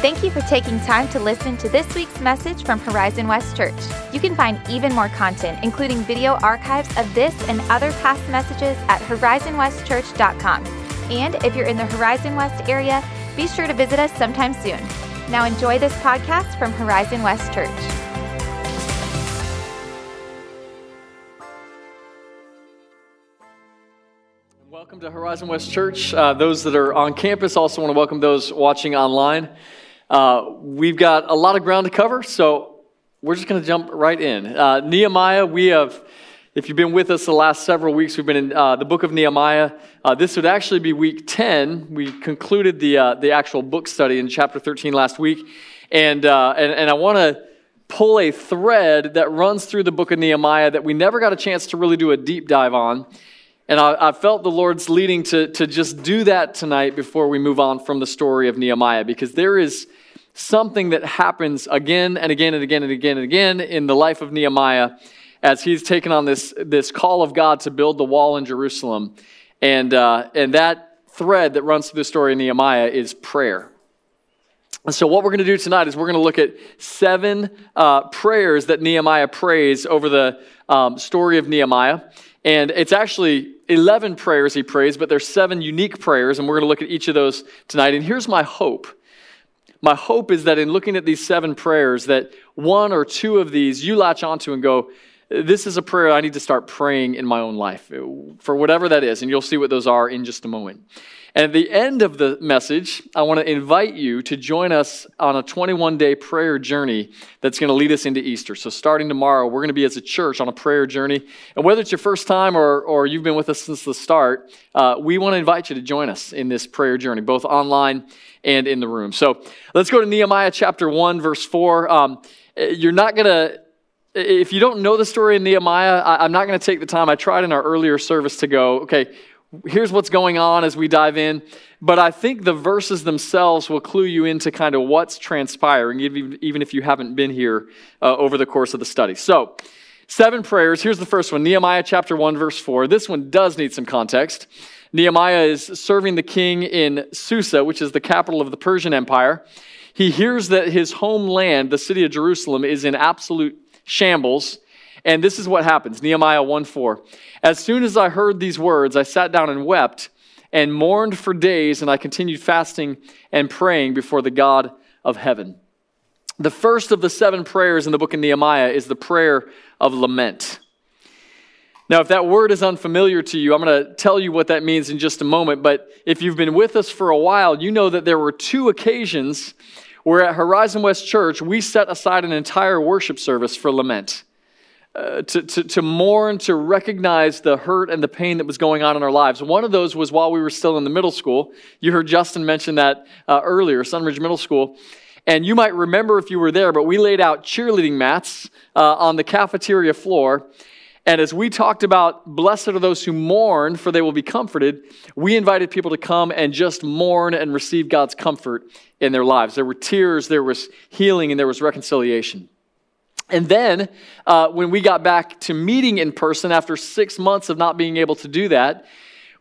Thank you for taking time to listen to this week's message from Horizon West Church. You can find even more content, including video archives of this and other past messages at horizonwestchurch.com. And if you're in the Horizon West area, be sure to visit us sometime soon. Now enjoy this podcast from Horizon West Church. Welcome to Horizon West Church. Uh, those that are on campus also want to welcome those watching online. Uh, we've got a lot of ground to cover, so we're just going to jump right in. Uh, Nehemiah, we have, if you've been with us the last several weeks, we've been in uh, the book of Nehemiah. Uh, this would actually be week 10. We concluded the, uh, the actual book study in chapter 13 last week. And, uh, and, and I want to pull a thread that runs through the book of Nehemiah that we never got a chance to really do a deep dive on. And I, I, felt the Lord's leading to, to just do that tonight before we move on from the story of Nehemiah, because there is something that happens again and again and again and again and again in the life of Nehemiah as he's taken on this, this call of God to build the wall in Jerusalem. And, uh, and that thread that runs through the story of Nehemiah is prayer. And so, what we're going to do tonight is we're going to look at seven uh, prayers that Nehemiah prays over the um, story of Nehemiah. And it's actually 11 prayers he prays, but there's seven unique prayers, and we're going to look at each of those tonight. And here's my hope my hope is that in looking at these seven prayers, that one or two of these you latch onto and go, this is a prayer I need to start praying in my own life, for whatever that is. And you'll see what those are in just a moment. And at the end of the message, I want to invite you to join us on a 21 day prayer journey that's going to lead us into Easter. So, starting tomorrow, we're going to be as a church on a prayer journey. And whether it's your first time or, or you've been with us since the start, uh, we want to invite you to join us in this prayer journey, both online and in the room. So, let's go to Nehemiah chapter 1, verse 4. Um, you're not going to if you don't know the story in Nehemiah, I, am not going to take the time. I tried in our earlier service to go, okay, here's what's going on as we dive in. But I think the verses themselves will clue you into kind of what's transpiring, even if you haven't been here uh, over the course of the study. So, seven prayers. Here's the first one Nehemiah chapter 1, verse 4. This one does need some context. Nehemiah is serving the king in Susa, which is the capital of the Persian Empire. He hears that his homeland, the city of Jerusalem, is in absolute shambles. And this is what happens Nehemiah 1 4. As soon as I heard these words, I sat down and wept and mourned for days, and I continued fasting and praying before the God of heaven. The first of the seven prayers in the book of Nehemiah is the prayer of lament. Now, if that word is unfamiliar to you, I'm going to tell you what that means in just a moment. But if you've been with us for a while, you know that there were two occasions where at Horizon West Church we set aside an entire worship service for lament. Uh, to, to, to mourn, to recognize the hurt and the pain that was going on in our lives. One of those was while we were still in the middle school. You heard Justin mention that uh, earlier, Sunridge Middle School. And you might remember if you were there, but we laid out cheerleading mats uh, on the cafeteria floor. And as we talked about, blessed are those who mourn, for they will be comforted, we invited people to come and just mourn and receive God's comfort in their lives. There were tears, there was healing, and there was reconciliation. And then, uh, when we got back to meeting in person after six months of not being able to do that,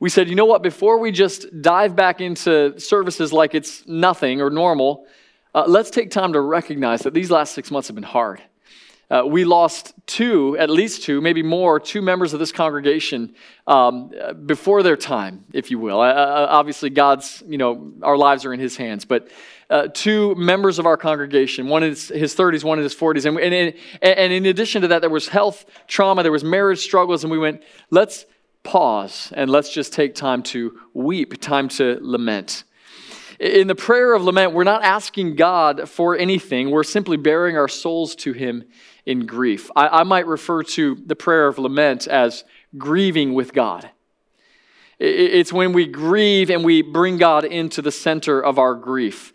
we said, you know what, before we just dive back into services like it's nothing or normal, uh, let's take time to recognize that these last six months have been hard. Uh, we lost two, at least two, maybe more, two members of this congregation um, before their time, if you will. Uh, uh obviously, God's, you know, our lives are in His hands, but uh, two members of our congregation, one in his, his 30s, one in his 40s. And, and, and in addition to that, there was health trauma, there was marriage struggles, and we went, let's pause and let's just take time to weep, time to lament. In the prayer of lament, we're not asking God for anything, we're simply baring our souls to Him in grief. I, I might refer to the prayer of lament as grieving with God. It's when we grieve and we bring God into the center of our grief.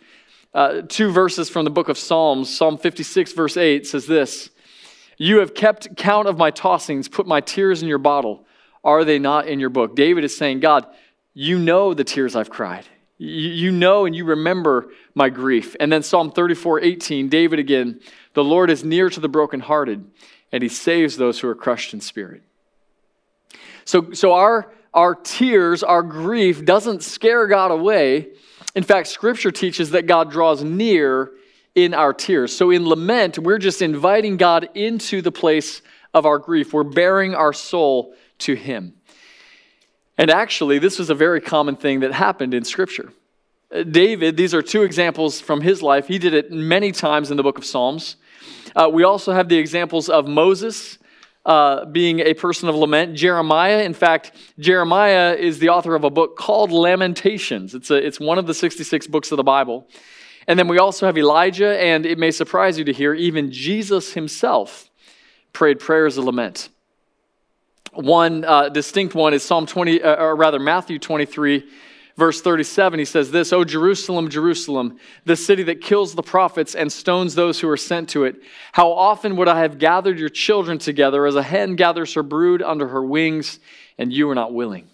Uh, two verses from the book of Psalms. Psalm 56, verse 8 says this You have kept count of my tossings, put my tears in your bottle. Are they not in your book? David is saying, God, you know the tears I've cried. You, know and you remember my grief. And then Psalm 34, 18, David again, the Lord is near to the brokenhearted, and he saves those who are crushed in spirit. So, so our, our tears, our grief doesn't scare God away In fact, Scripture teaches that God draws near in our tears. So in lament, we're just inviting God into the place of our grief. We're baring our soul to Him. And actually, this was a very common thing that happened in Scripture. Uh, David, these are two examples from his life. He did it many times in the book of Psalms. Uh, we also have the examples of Moses uh, being a person of lament. Jeremiah, in fact, Jeremiah is the author of a book called Lamentations. It's, a, it's one of the 66 books of the Bible. And then we also have Elijah, and it may surprise you to hear, even Jesus himself prayed prayers of lament. One uh, distinct one is Psalm 20, uh, or rather Matthew 23, verse 37. He says this, O Jerusalem, Jerusalem, the city that kills the prophets and stones those who are sent to it. How often would I have gathered your children together as a hen gathers her brood under her wings, and you were not willing.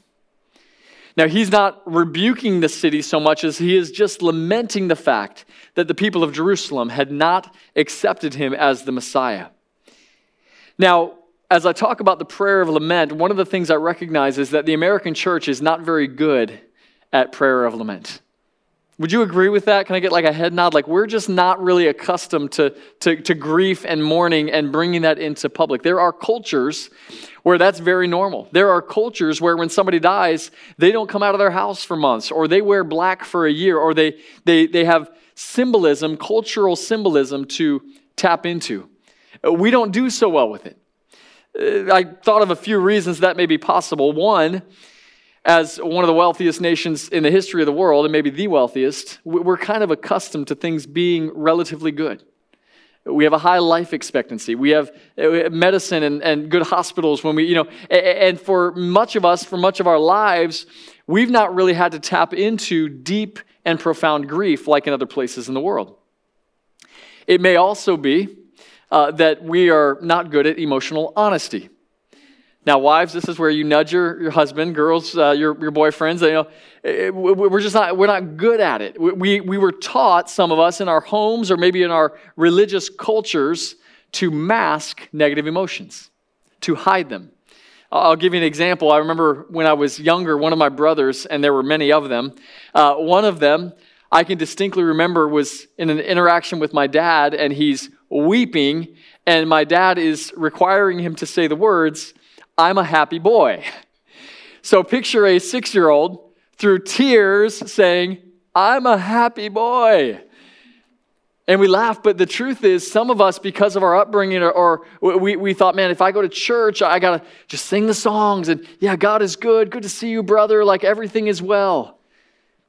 Now, he's not rebuking the city so much as he is just lamenting the fact that the people of Jerusalem had not accepted him as the Messiah. Now, as I talk about the prayer of lament, one of the things I recognize is that the American church is not very good at prayer of lament. Would you agree with that? Can I get like a head nod? Like, we're just not really accustomed to, to, to grief and mourning and bringing that into public. There are cultures where that's very normal. There are cultures where when somebody dies, they don't come out of their house for months, or they wear black for a year, or they, they, they have symbolism, cultural symbolism to tap into. We don't do so well with it. Uh, I thought of a few reasons that may be possible. One, as one of the wealthiest nations in the history of the world, and maybe the wealthiest, we're kind of accustomed to things being relatively good. We have a high life expectancy. We have uh, medicine and, and good hospitals when we, you know, and for much of us, for much of our lives, we've not really had to tap into deep and profound grief like in other places in the world. It may also be uh, that we are not good at emotional honesty. Now, wives, this is where you nudge your, your husband, girls, uh, your, your boyfriends. You know, eh, we're just not, we're not good at it. We, we were taught, some of us, in our homes or maybe in our religious cultures, to mask negative emotions, to hide them. I'll give you an example. I remember when I was younger, one of my brothers, and there were many of them, uh, one of them I can distinctly remember was in an interaction with my dad, and he's weeping, and my dad is requiring him to say the words, I'm a happy boy. So picture a six year old through tears saying, I'm a happy boy. And we laugh, but the truth is, some of us, because of our upbringing, or, or, we, we thought, man, if I go to church, I got to just sing the songs, and yeah, God is good. Good to see you, brother. Like everything is well.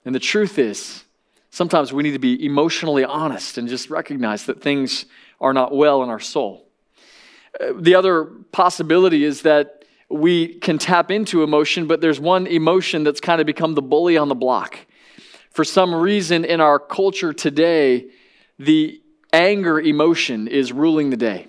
And the truth is, sometimes we need to be emotionally honest and just recognize that things are not well in our soul. Uh, the other possibility is that we can tap into emotion, but there's one emotion that's kind of become the bully on the block. For some reason in our culture today, the anger emotion is ruling the day.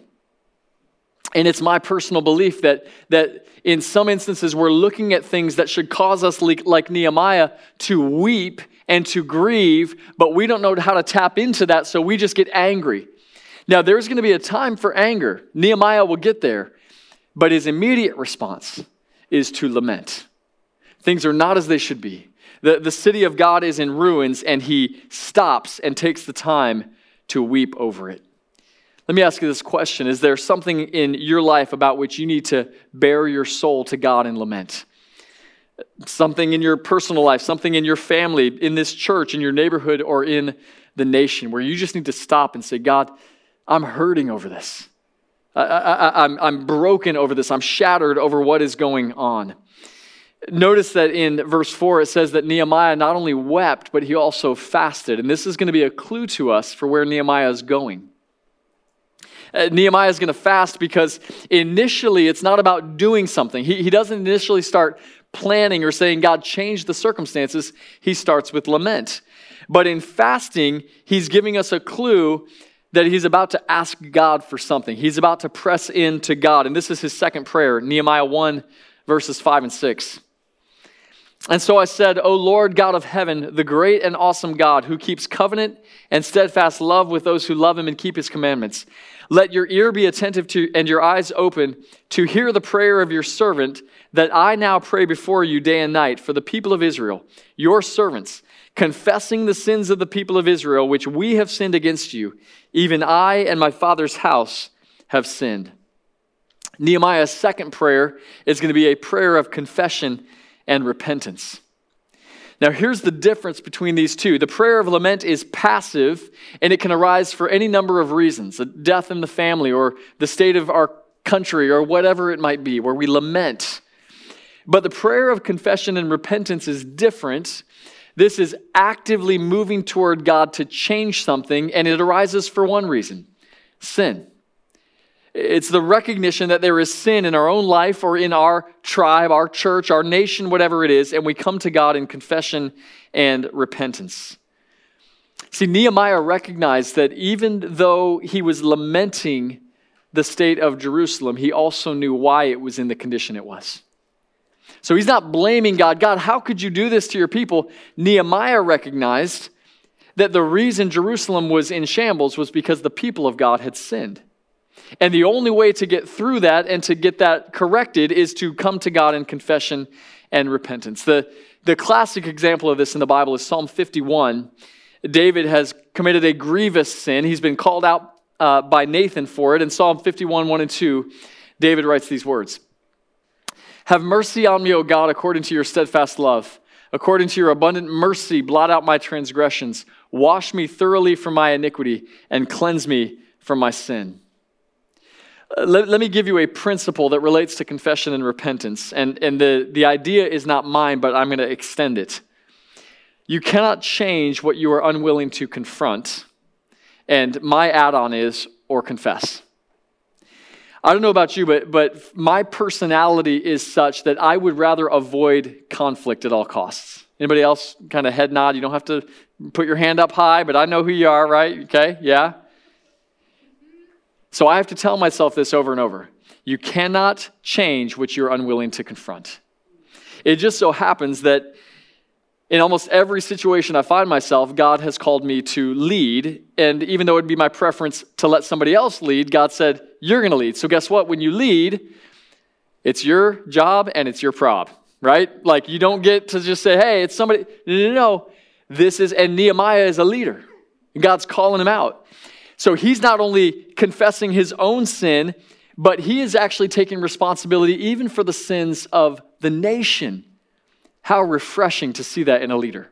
And it's my personal belief that, that in some instances we're looking at things that should cause us, like, like Nehemiah, to weep and to grieve, but we don't know how to tap into that, so we just get angry. Now, there's going to be a time for anger. Nehemiah will get there, but his immediate response is to lament. Things are not as they should be. The, the city of God is in ruins, and he stops and takes the time to weep over it. Let me ask you this question Is there something in your life about which you need to bare your soul to God and lament? Something in your personal life, something in your family, in this church, in your neighborhood, or in the nation, where you just need to stop and say, God, I'm hurting over this. I, am I'm, I'm broken over this. I'm shattered over what is going on. Notice that in verse 4, it says that Nehemiah not only wept, but he also fasted. And this is going to be a clue to us for where Nehemiah is going. Uh, Nehemiah is going to fast because initially it's not about doing something. He, he doesn't initially start planning or saying, God, change the circumstances. He starts with lament. But in fasting, he's giving us a clue that he's about to ask God for something. He's about to press into God. And this is his second prayer, Nehemiah 1, verses 5 and 6. And so I said, O Lord God of heaven, the great and awesome God who keeps covenant and steadfast love with those who love him and keep his commandments. Let your ear be attentive to and your eyes open to hear the prayer of your servant that I now pray before you day and night for the people of Israel, your servants confessing the sins of the people of Israel, which we have sinned against you. Even I and my father's house have sinned. Nehemiah's second prayer is going to be a prayer of confession and repentance. Now, here's the difference between these two. The prayer of lament is passive, and it can arise for any number of reasons a death in the family, or the state of our country, or whatever it might be, where we lament. But the prayer of confession and repentance is different. This is actively moving toward God to change something, and it arises for one reason sin. It's the recognition that there is sin in our own life or in our tribe, our church, our nation, whatever it is, and we come to God in confession and repentance. See, Nehemiah recognized that even though he was lamenting the state of Jerusalem, he also knew why it was in the condition it was. So he's not blaming God. God, how could you do this to your people? Nehemiah recognized that the reason Jerusalem was in shambles was because the people of God had sinned. And the only way to get through that and to get that corrected is to come to God in confession and repentance. The, the classic example of this in the Bible is Psalm 51. David has committed a grievous sin. He's been called out uh, by Nathan for it. In Psalm 51, 1 and 2, David writes these words Have mercy on me, O God, according to your steadfast love. According to your abundant mercy, blot out my transgressions. Wash me thoroughly from my iniquity and cleanse me from my sin. Uh, let, let, me give you a principle that relates to confession and repentance. And, and the, the idea is not mine, but I'm going to extend it. You cannot change what you are unwilling to confront. And my add on is, or confess. I don't know about you, but, but my personality is such that I would rather avoid conflict at all costs. Anybody else kind of head nod? You don't have to put your hand up high, but I know who you are, right? Okay, yeah? So I have to tell myself this over and over. You cannot change what you're unwilling to confront. It just so happens that in almost every situation I find myself, God has called me to lead. And even though it would be my preference to let somebody else lead, God said, You're going to lead. So guess what? When you lead, it's your job and it's your prob, right? Like you don't get to just say, Hey, it's somebody. No, no, no. This is, and Nehemiah is a leader. God's calling him out. So he's not only confessing his own sin, but he is actually taking responsibility even for the sins of the nation. How refreshing to see that in a leader.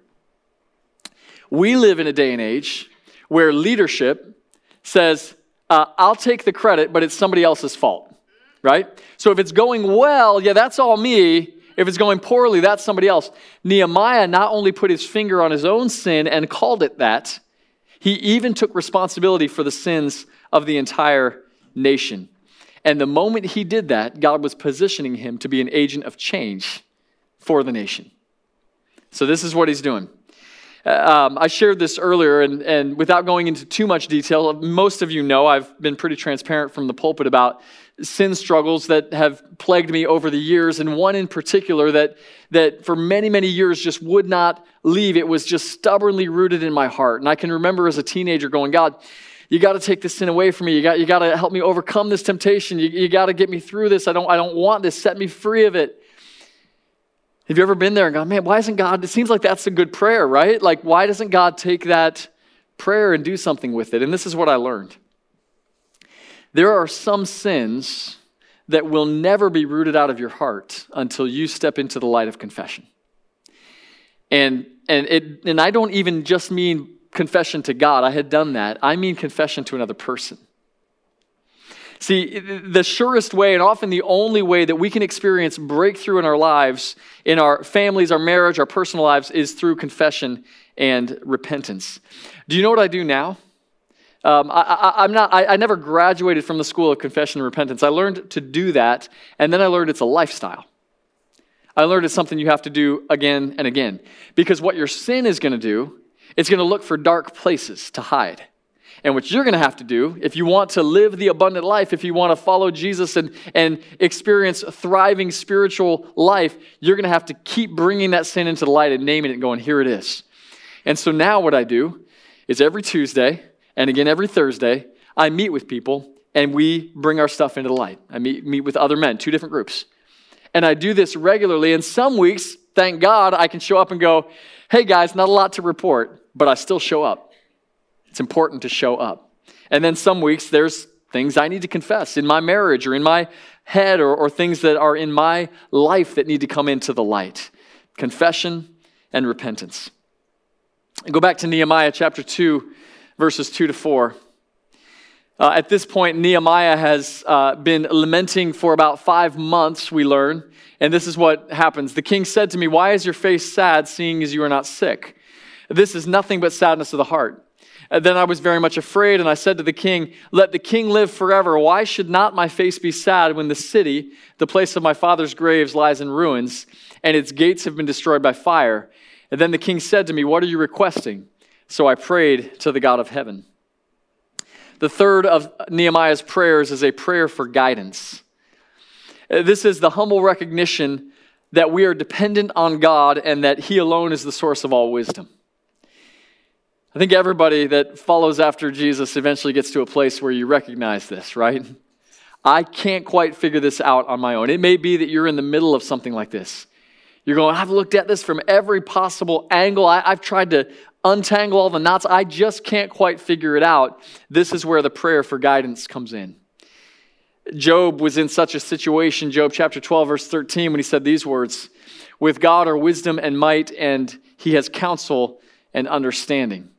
We live in a day and age where leadership says, uh, I'll take the credit, but it's somebody else's fault, right? So if it's going well, yeah, that's all me. If it's going poorly, that's somebody else. Nehemiah not only put his finger on his own sin and called it that, he even took responsibility for the sins of the entire nation. And the moment he did that, God was positioning him to be an agent of change for the nation. So, this is what he's doing. Uh, um, I shared this earlier, and, and without going into too much detail, most of you know I've been pretty transparent from the pulpit about sin struggles that have plagued me over the years, and one in particular that, that for many, many years just would not leave. It was just stubbornly rooted in my heart. And I can remember as a teenager going, God, you got to take this sin away from me. You got, you got to help me overcome this temptation. You, you got to get me through this. I don't, I don't want this. Set me free of it. Have you ever been there and gone, man, why isn't God? It seems like that's a good prayer, right? Like, why doesn't God take that prayer and do something with it? And this is what I learned. There are some sins that will never be rooted out of your heart until you step into the light of confession. And, and, it, and I don't even just mean confession to God, I had done that. I mean confession to another person. See, the surest way, and often the only way that we can experience breakthrough in our lives, in our families, our marriage, our personal lives, is through confession and repentance. Do you know what I do now? Um, I, am not, I, I never graduated from the school of confession and repentance. I learned to do that, and then I learned it's a lifestyle. I learned it's something you have to do again and again. Because what your sin is going to do, it's going to look for dark places to hide. And what you're going to have to do, if you want to live the abundant life, if you want to follow Jesus and, and experience a thriving spiritual life, you're going to have to keep bringing that sin into the light and naming it and going, here it is. And so now what I do is every Tuesday, and again, every Thursday, I meet with people and we bring our stuff into the light. I meet, meet with other men, two different groups. And I do this regularly. And some weeks, thank God, I can show up and go, hey guys, not a lot to report, but I still show up. It's important to show up. And then some weeks, there's things I need to confess in my marriage or in my head or, or things that are in my life that need to come into the light. Confession and repentance. Go back to Nehemiah chapter 2, verses 2 to 4. Uh, at this point, Nehemiah has uh, been lamenting for about five months, we learn. And this is what happens. The king said to me, Why is your face sad, seeing as you are not sick? This is nothing but sadness of the heart. And then I was very much afraid, and I said to the king, Let the king live forever. Why should not my face be sad when the city, the place of my father's graves, lies in ruins, and its gates have been destroyed by fire? And then the king said to me, What are you requesting? So I prayed to the God of heaven. The third of Nehemiah's prayers is a prayer for guidance. This is the humble recognition that we are dependent on God and that He alone is the source of all wisdom. I think everybody that follows after Jesus eventually gets to a place where you recognize this, right? I can't quite figure this out on my own. It may be that you're in the middle of something like this. You're going, I've looked at this from every possible angle. I, have tried to untangle all the knots. I just can't quite figure it out. This is where the prayer for guidance comes in. Job was in such a situation, Job chapter 12, verse 13, when he said these words With God are wisdom and might, and he has counsel and understanding.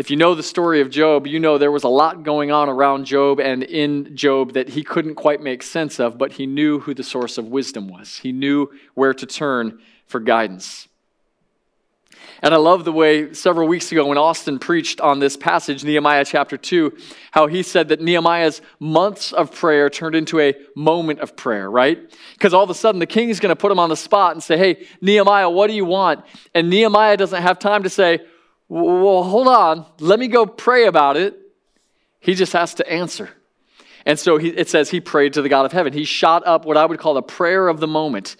If you know the story of Job, you know there was a lot going on around Job and in Job that he couldn't quite make sense of, but he knew who the source of wisdom was. He knew where to turn for guidance. And I love the way several weeks ago when Austin preached on this passage, Nehemiah chapter 2, how he said that Nehemiah's months of prayer turned into a moment of prayer, right? Because all of a sudden the king is going to put him on the spot and say, Hey, Nehemiah, what do you want? And Nehemiah doesn't have time to say, Well, hold on, let me go pray about it. He just has to answer. And so he, it says he prayed to the God of heaven. He shot up what I would call the prayer of the moment.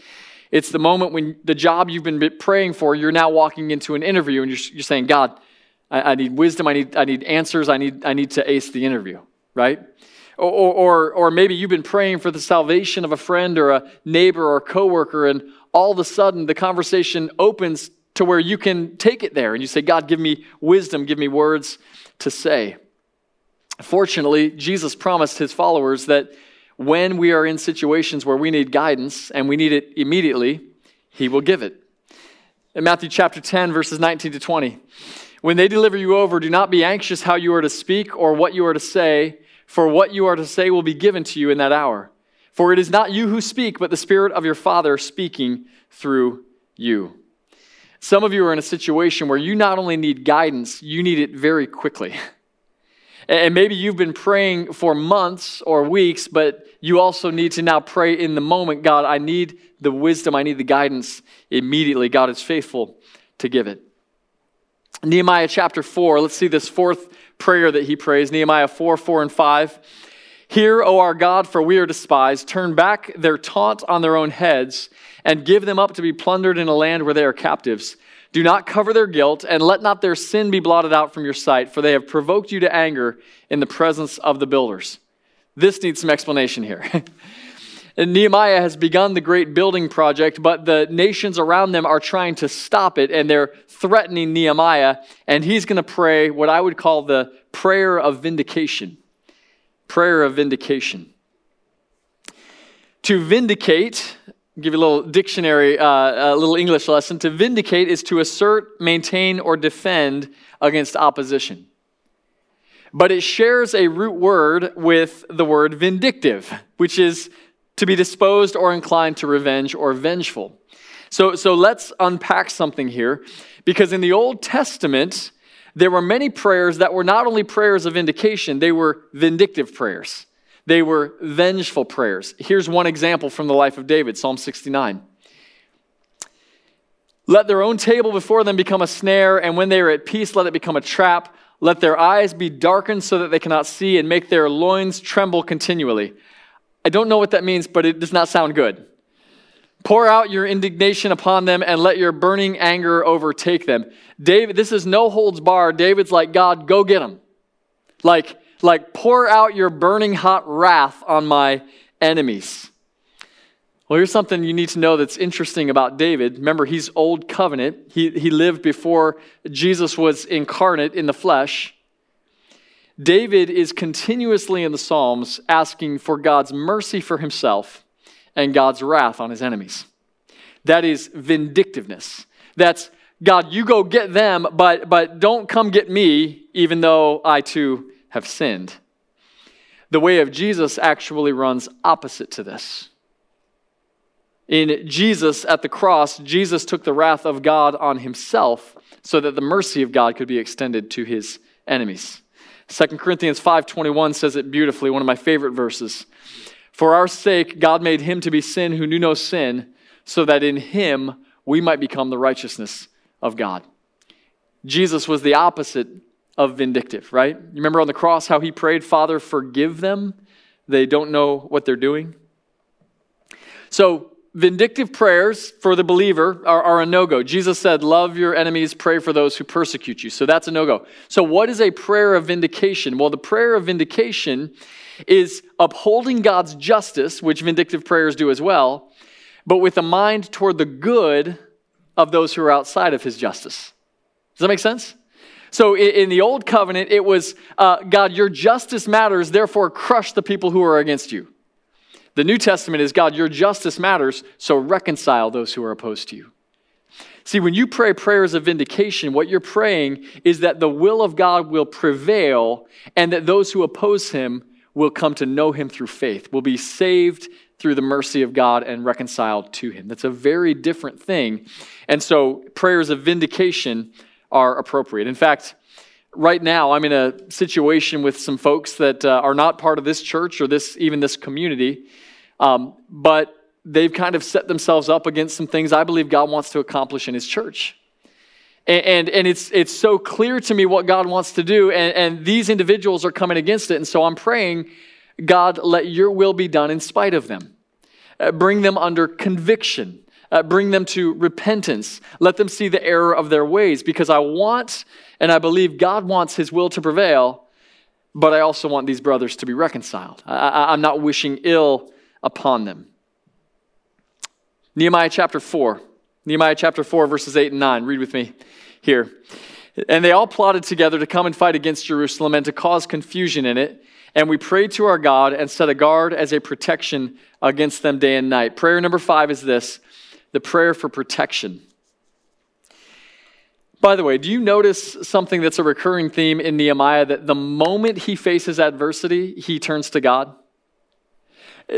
It's the moment when the job you've been praying for, you're now walking into an interview and you're, you're saying, God, I, I, need wisdom, I need, I need answers, I need, I need to ace the interview, right? Or, or, or maybe you've been praying for the salvation of a friend or a neighbor or a coworker, and all of a sudden the conversation opens to where you can take it there and you say, God, give me wisdom, give me words to say. Fortunately, Jesus promised his followers that when we are in situations where we need guidance and we need it immediately, He will give it. In Matthew chapter 10, verses 19 to 20, when they deliver you over, do not be anxious how you are to speak or what you are to say, for what you are to say will be given to you in that hour. For it is not you who speak, but the Spirit of your Father speaking through you. Some of you are in a situation where you not only need guidance, you need it very quickly. And maybe you've been praying for months or weeks, but you also need to now pray in the moment God, I need the wisdom, I need the guidance immediately. God is faithful to give it. Nehemiah chapter 4, let's see this fourth prayer that he prays Nehemiah 4 4 and 5. Hear, O our God, for we are despised. Turn back their taunt on their own heads and give them up to be plundered in a land where they are captives. Do not cover their guilt, and let not their sin be blotted out from your sight, for they have provoked you to anger in the presence of the builders. This needs some explanation here. Nehemiah has begun the great building project, but the nations around them are trying to stop it, and they're threatening Nehemiah, and he's going to pray what I would call the prayer of vindication. Prayer of vindication. To vindicate give you a little dictionary, uh, a little English lesson. To vindicate is to assert, maintain, or defend against opposition. But it shares a root word with the word vindictive, which is to be disposed or inclined to revenge or vengeful. So, so let's unpack something here, because in the Old Testament, there were many prayers that were not only prayers of vindication, they were vindictive prayers. They were vengeful prayers. Here's one example from the life of David Psalm 69. Let their own table before them become a snare, and when they are at peace, let it become a trap. Let their eyes be darkened so that they cannot see, and make their loins tremble continually. I don't know what that means, but it does not sound good. Pour out your indignation upon them and let your burning anger overtake them. David, this is no holds bar. David's like, God, go get them. Like, like pour out your burning hot wrath on my enemies. Well, here's something you need to know that's interesting about David. Remember, he's old covenant. He, he lived before Jesus was incarnate in the flesh. David is continuously in the Psalms asking for God's mercy for himself and God's wrath on his enemies. That is vindictiveness. That's God, you go get them, but, but don't come get me, even though I too have sinned. The way of Jesus actually runs opposite to this. In Jesus at the cross, Jesus took the wrath of God on himself so that the mercy of God could be extended to his enemies. 2 Corinthians 5:21 says it beautifully, one of my favorite verses. For our sake God made him to be sin who knew no sin, so that in him we might become the righteousness of God. Jesus was the opposite of vindictive, right? You remember on the cross how he prayed, "Father, forgive them. They don't know what they're doing." So, vindictive prayers for the believer are, are a no go. Jesus said, Love your enemies, pray for those who persecute you. So that's a no go. So, what is a prayer of vindication? Well, the prayer of vindication is upholding God's justice, which vindictive prayers do as well, but with a mind toward the good of those who are outside of his justice. Does that make sense? So in the old covenant, it was uh, God, your justice matters, therefore crush the people who are against you. The New Testament is God, your justice matters, so reconcile those who are opposed to you. See, when you pray prayers of vindication, what you're praying is that the will of God will prevail and that those who oppose him will come to know him through faith, will be saved through the mercy of God and reconciled to him. That's a very different thing. And so prayers of vindication are appropriate. In fact, right now I'm in a situation with some folks that uh, are not part of this church or this even this community, um, but they've kind of set themselves up against some things I believe God wants to accomplish in His church. And, and, and, it's, it's so clear to me what God wants to do, and, and these individuals are coming against it. And so I'm praying, God, let your will be done in spite of them. Uh, bring them under conviction uh, bring them to repentance. Let them see the error of their ways because I want and I believe God wants His will to prevail, but I also want these brothers to be reconciled. I, I'm not wishing ill upon them. Nehemiah chapter 4. Nehemiah chapter 4, verses 8 and 9. Read with me here. And they all plotted together to come and fight against Jerusalem and to cause confusion in it. And we prayed to our God and set a guard as a protection against them day and night. Prayer number five is this the prayer for protection. By the way, do you notice something that's a recurring theme in Nehemiah that the moment he faces adversity, he turns to God?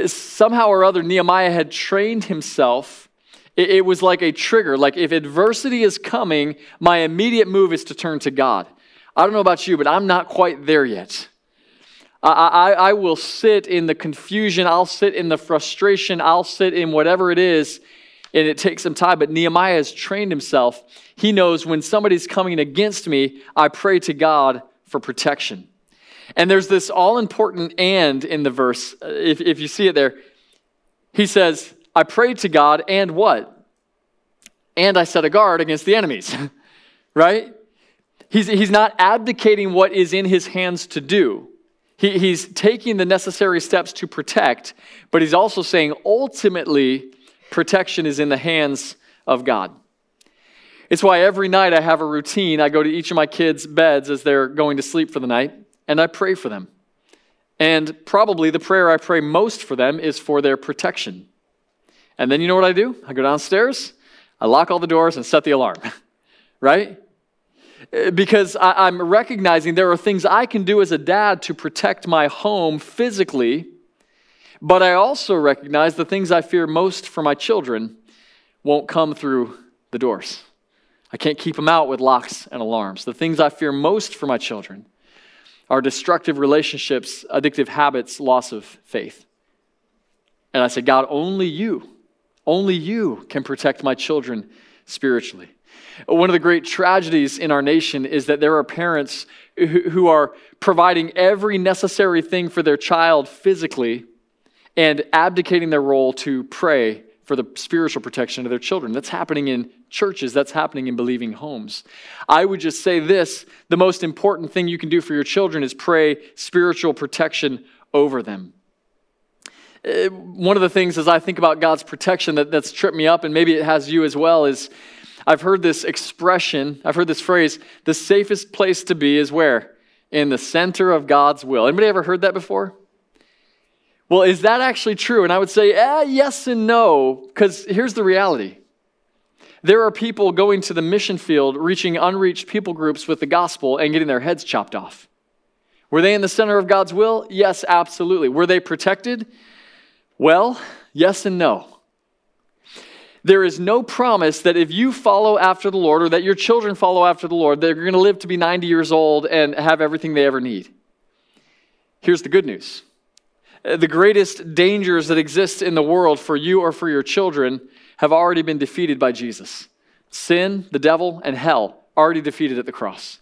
Somehow or other, Nehemiah had trained himself. It was like a trigger. Like if adversity is coming, my immediate move is to turn to God. I don't know about you, but I'm not quite there yet. I, I, I will sit in the confusion, I'll sit in the frustration, I'll sit in whatever it is, and it takes some time, but Nehemiah has trained himself. He knows when somebody's coming against me, I pray to God for protection. And there's this all important and in the verse, uh, if, if you see it there. He says, I prayed to God and what? And I set a guard against the enemies, right? He's, he's not abdicating what is in his hands to do. He, he's taking the necessary steps to protect, but he's also saying ultimately, protection is in the hands of God. It's why every night I have a routine. I go to each of my kids' beds as they're going to sleep for the night, and I pray for them. And probably the prayer I pray most for them is for their protection. And then you know what I do? I go downstairs, I lock all the doors, and set the alarm, right? Uh, because I, am recognizing there are things I can do as a dad to protect my home physically but I also recognize the things I fear most for my children won't come through the doors. I can't keep them out with locks and alarms. The things I fear most for my children are destructive relationships, addictive habits, loss of faith. And I say, God, only you, only you can protect my children spiritually. One of the great tragedies in our nation is that there are parents who are providing every necessary thing for their child physically, and abdicating their role to pray for the spiritual protection of their children. That's happening in churches, that's happening in believing homes. I would just say this the most important thing you can do for your children is pray spiritual protection over them. Uh, one of the things as I think about God's protection that, that's tripped me up, and maybe it has you as well, is I've heard this expression, I've heard this phrase, the safest place to be is where? In the center of God's will. Anybody ever heard that before? Well, is that actually true? And I would say, eh, yes and no, because here's the reality. There are people going to the mission field, reaching unreached people groups with the gospel and getting their heads chopped off. Were they in the center of God's will? Yes, absolutely. Were they protected? Well, yes and no. There is no promise that if you follow after the Lord or that your children follow after the Lord, they're going to live to be 90 years old and have everything they ever need. Here's the good news the greatest dangers that exist in the world for you or for your children have already been defeated by Jesus. Sin, the devil, and hell already defeated at the cross.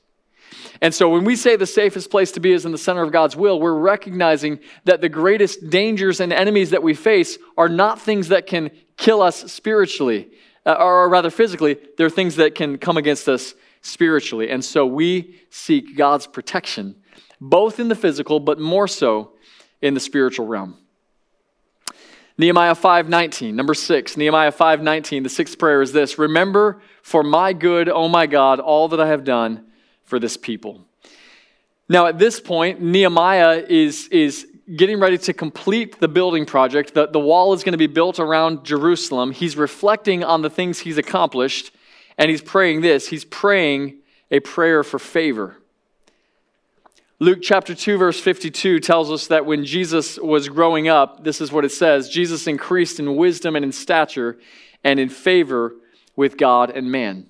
And so when we say the safest place to be is in the center of God's will, we're recognizing that the greatest dangers and enemies that we face are not things that can kill us spiritually, uh, or rather physically, they're things that can come against us spiritually. And so we seek God's protection, both in the physical, but more so in the spiritual realm. Nehemiah 5:19, number 6. Nehemiah 5:19, the sixth prayer is this: "Remember for my good, O my God, all that I have done for this people." Now, at this point, Nehemiah is, is getting ready to complete the building project. The, the wall is going to be built around Jerusalem. He's reflecting on the things he's accomplished, and he's praying this. He's praying a prayer for favor. Luke chapter 2, verse 52 tells us that when Jesus was growing up, this is what it says Jesus increased in wisdom and in stature and in favor with God and man.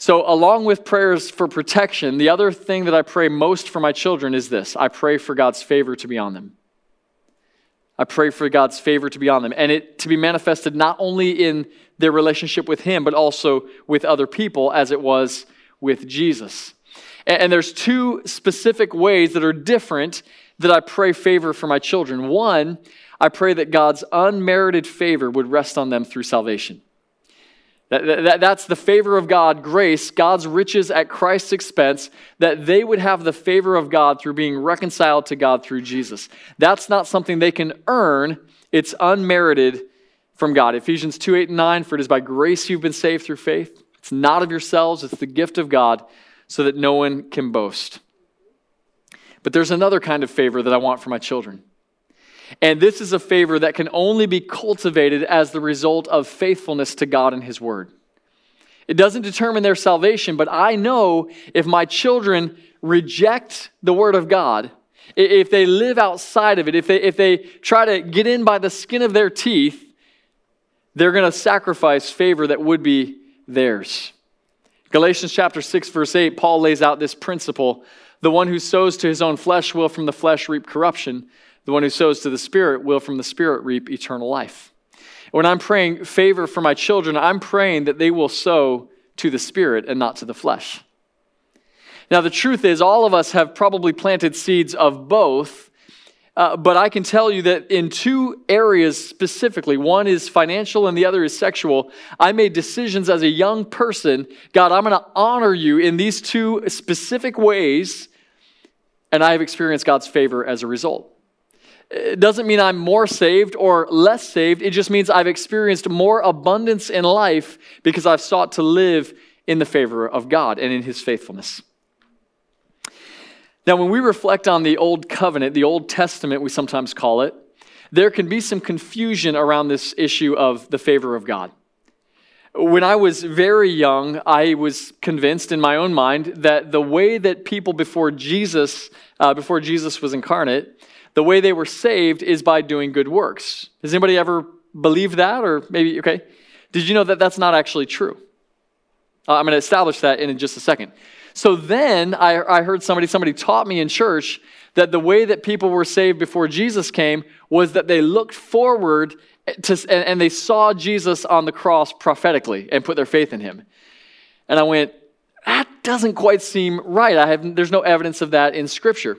So, along with prayers for protection, the other thing that I pray most for my children is this I pray for God's favor to be on them. I pray for God's favor to be on them and it to be manifested not only in their relationship with Him, but also with other people as it was with Jesus. And there's two specific ways that are different that I pray favor for my children. One, I pray that God's unmerited favor would rest on them through salvation. That, that, that's the favor of God, grace, God's riches at Christ's expense, that they would have the favor of God through being reconciled to God through Jesus. That's not something they can earn, it's unmerited from God. Ephesians 2 8 and 9, for it is by grace you've been saved through faith. It's not of yourselves, it's the gift of God so that no one can boast. But there's another kind of favor that I want for my children. And this is a favor that can only be cultivated as the result of faithfulness to God and His Word. It doesn't determine their salvation, but I know if my children reject the Word of God, if they live outside of it, if they, if they try to get in by the skin of their teeth, they're going to sacrifice favor that would be theirs. Galatians chapter 6 verse 8 Paul lays out this principle the one who sows to his own flesh will from the flesh reap corruption the one who sows to the spirit will from the spirit reap eternal life when i'm praying favor for my children i'm praying that they will sow to the spirit and not to the flesh now the truth is all of us have probably planted seeds of both uh, but I can tell you that in two areas specifically, one is financial and the other is sexual, I made decisions as a young person God, I'm going to honor you in these two specific ways, and I have experienced God's favor as a result. It doesn't mean I'm more saved or less saved. It just means I've experienced more abundance in life because I've sought to live in the favor of God and in His faithfulness. Now, when we reflect on the Old Covenant, the Old Testament, we sometimes call it, there can be some confusion around this issue of the favor of God. When I was very young, I was convinced in my own mind that the way that people before Jesus, uh, before Jesus was incarnate, the way they were saved is by doing good works. Has anybody ever believed that? Or maybe, okay. Did you know that that's not actually true? Uh, I'm going to establish that in just a second. So then I, I heard somebody, somebody taught me in church that the way that people were saved before Jesus came was that they looked forward to, and, and they saw Jesus on the cross prophetically and put their faith in him. And I went, that doesn't quite seem right. I have, there's no evidence of that in Scripture.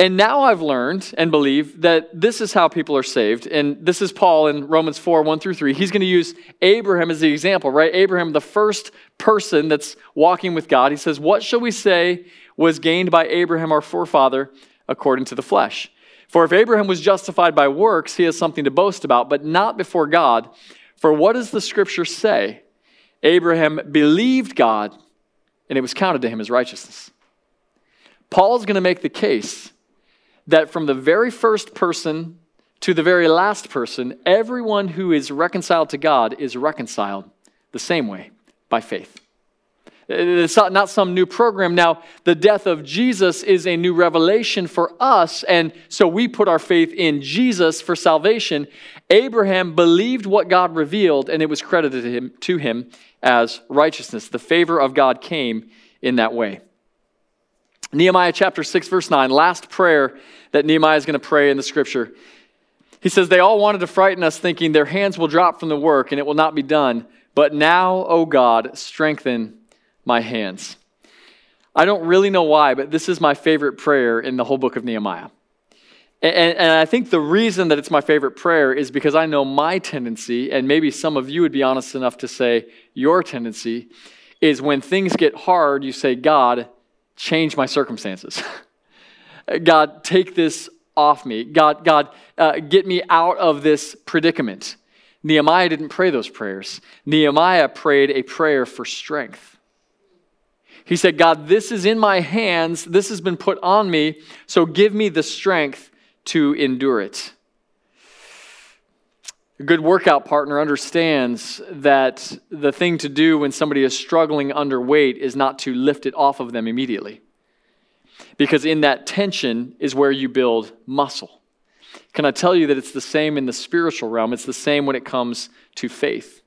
And now I've learned and believe that this is how people are saved. And this is Paul in Romans 4 1 through 3. He's going to use Abraham as the example, right? Abraham, the first person that's walking with God. He says, What shall we say was gained by Abraham, our forefather, according to the flesh? For if Abraham was justified by works, he has something to boast about, but not before God. For what does the scripture say? Abraham believed God, and it was counted to him as righteousness. Paul's going to make the case that from the very first person to the very last person, everyone who is reconciled to God is reconciled the same way by faith. Uh, it's not, not some new program. Now, the death of Jesus is a new revelation for us, and so we put our faith in Jesus for salvation. Abraham believed what God revealed, and it was credited to him as righteousness. The favor of God came in that way. Nehemiah chapter 6, verse 9, last prayer that Nehemiah is going to pray in the scripture. He says, They all wanted to frighten us, thinking their hands will drop from the work and it will not be done. But now, O God, strengthen my hands. I don't really know why, but this is my favorite prayer in the whole book of Nehemiah. And, and, I think the reason that it's my favorite prayer is because I know my tendency, and maybe some of you would be honest enough to say your tendency, is when things get hard, you say, God, change my circumstances. God, take this off me. God, God, uh, get me out of this predicament. Nehemiah didn't pray those prayers. Nehemiah prayed a prayer for strength. He said, God, this is in my hands. This has been put on me. So give me the strength to endure it. A good workout partner understands that the thing to do when somebody is struggling under weight is not to lift it off of them immediately. Because in that tension is where you build muscle. Can I tell you that it's the same in the spiritual realm? It's the same when it comes to faith.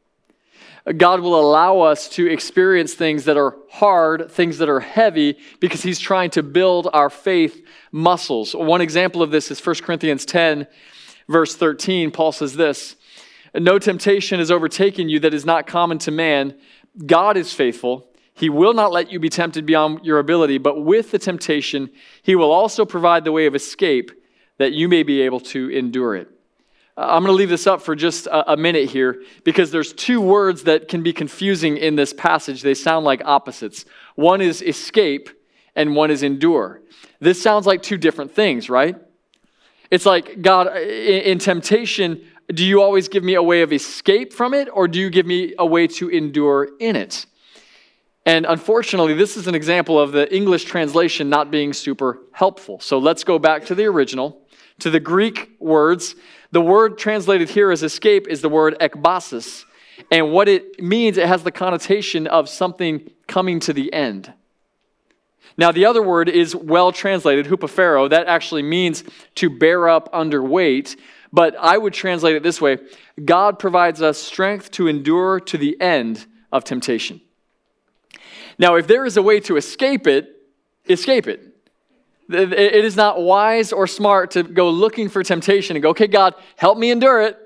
God will allow us to experience things that are hard, things that are heavy, because He's trying to build our faith muscles. One example of this is 1 Corinthians 10, verse 13. Paul says this No temptation has overtaken you that is not common to man. God is faithful he will not let you be tempted beyond your ability, but with the temptation, He will also provide the way of escape that you may be able to endure it. I'm going to leave this up for just a, minute here because there's two words that can be confusing in this passage. They sound like opposites. One is escape, and one is endure. This sounds like two different things, right? It's like, God, in temptation, do you always give me a way of escape from it, or do you give me a way to endure in it? And unfortunately, this is an example of the English translation not being super helpful. So let's go back to the original, to the Greek words. The word translated here as escape is the word ekbasis. And what it means, it has the connotation of something coming to the end. Now, the other word is well translated, hupophero. That actually means to bear up under weight. But I would translate it this way God provides us strength to endure to the end of temptation. Now, if there is a way to escape it, escape it. It is not wise or smart to go looking for temptation and go, okay, God, help me endure it.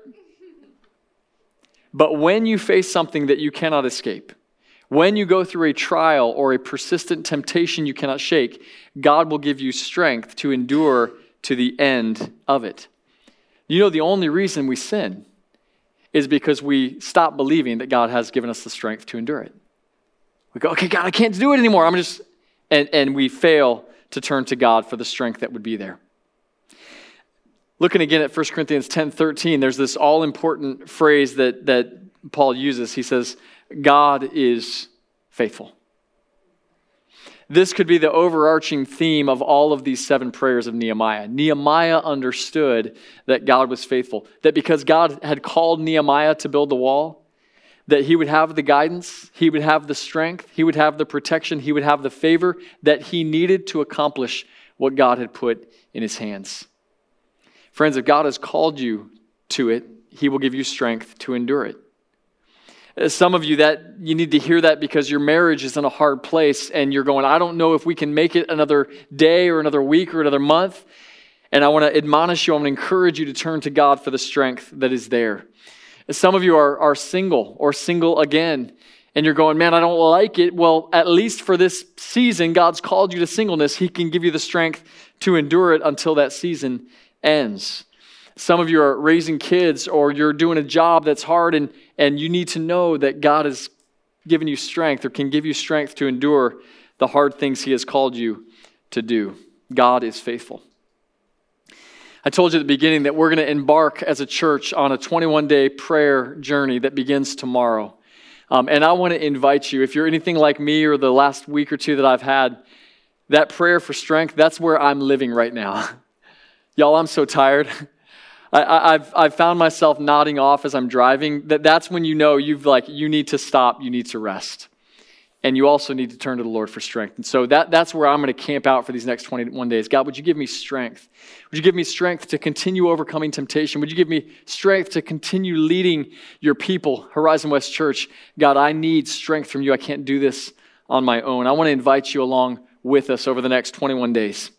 But when you face something that you cannot escape, when you go through a trial or a persistent temptation you cannot shake, God will give you strength to endure to the end of it. You know, the only reason we sin is because we stop believing that God has given us the strength to endure it. We go, okay, God, I can't do it anymore. I'm just, and, and we fail to turn to God for the strength that would be there. Looking again at 1 Corinthians 10 13, there's this all important phrase that, that Paul uses. He says, God is faithful. This could be the overarching theme of all of these seven prayers of Nehemiah. Nehemiah understood that God was faithful, that because God had called Nehemiah to build the wall, that he would have the guidance, he would have the strength, he would have the protection, he would have the favor that he needed to accomplish what God had put in his hands. Friends, if God has called you to it, he will give you strength to endure it. As some of you that you need to hear that because your marriage is in a hard place and you're going, I don't know if we can make it another day or another week or another month. And I want to admonish you, I want to encourage you to turn to God for the strength that is there. Uh, some of you are, are single or single again, and you're going, man, I don't like it. Well, at least for this season, God's called you to singleness. He can give you the strength to endure it until that season ends. Some of you are raising kids or you're doing a job that's hard, and, and you need to know that God has given you strength or can give you strength to endure the hard things He has called you to do. God is faithful. I told you at the beginning that we're going to embark as a church on a 21 day prayer journey that begins tomorrow. Um, and I want to invite you, if you're anything like me or the last week or two that I've had, that prayer for strength, that's where I'm living right now. Y'all, I'm so tired. I, have I've found myself nodding off as I'm driving. That, that's when you know you've like, you need to stop, you need to rest. And you also need to turn to the Lord for strength. And so that, that's where I'm going to camp out for these next 21 days. God, would you give me strength? Would you give me strength to continue overcoming temptation? Would you give me strength to continue leading your people, Horizon West Church? God, I need strength from you. I can't do this on my own. I want to invite you along with us over the next 21 days.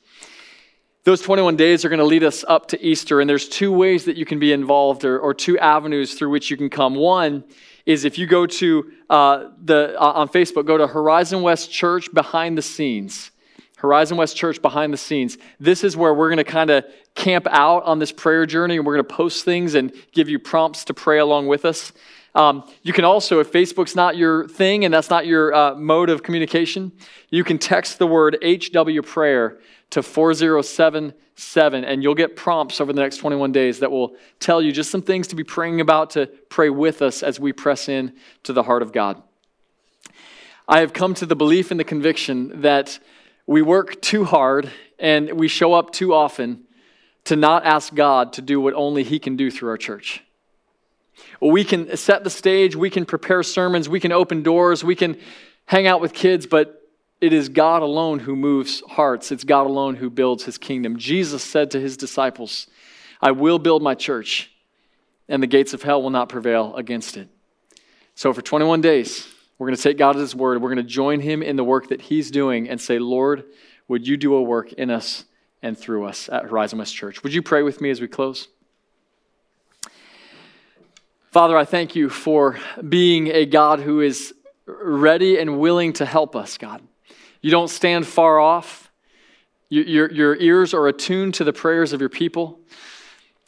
Those 21 days are going to lead us up to Easter, and there's two ways that you can be involved, or, or two avenues through which you can come. One is if you go to uh, the uh, on Facebook, go to Horizon West Church behind the scenes. Horizon West Church behind the scenes. This is where we're going to kind of camp out on this prayer journey, and we're going to post things and give you prompts to pray along with us. Um, you can also, if Facebook's not your thing and that's not your uh, mode of communication, you can text the word HW prayer to 4077, and you'll get prompts over the next 21 days that will tell you just some things to be praying about, to pray with us as we press in to the heart of God. I have come to the belief and the conviction that we work too hard and we show up too often to not ask God to do what only He can do through our church. We can set the stage, we can prepare sermons, we can open doors, we can hang out with kids, but it is God alone who moves hearts. It's God alone who builds his kingdom. Jesus said to his disciples, I will build my church, and the gates of hell will not prevail against it. So, for 21 days, we're going to take God at his word. We're going to join him in the work that he's doing and say, Lord, would you do a work in us and through us at Horizon West Church? Would you pray with me as we close? Father, I thank you for being a God who is ready and willing to help us, God. You don't stand far off. Your, your ears are attuned to the prayers of your people.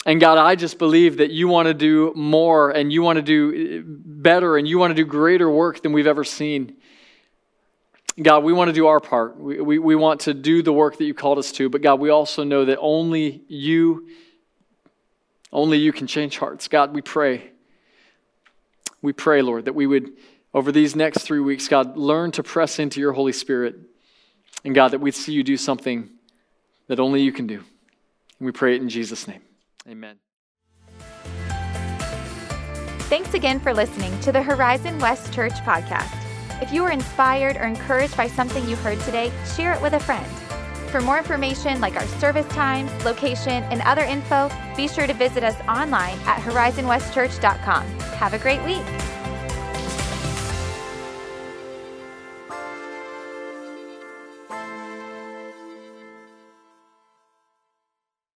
And God, I just believe that you want to do more and you want to do uh, better and you want to do greater work than we've ever seen. God, we want to do our part. We, we, we want to do the work that you called us to. But God, we also know that only you, only you can change hearts. God, we pray. We pray, Lord, that we would over these next three weeks, God, learn to press into your Holy Spirit. And God, that we'd see you do something that only you can do. And we pray it in Jesus' name. Amen. Thanks again for listening to the Horizon West Church podcast. If you were inspired or encouraged by something you heard today, share it with a friend. For more information like our service times, location, and other info, be sure to visit us online at horizonwestchurch.com. Have a great week.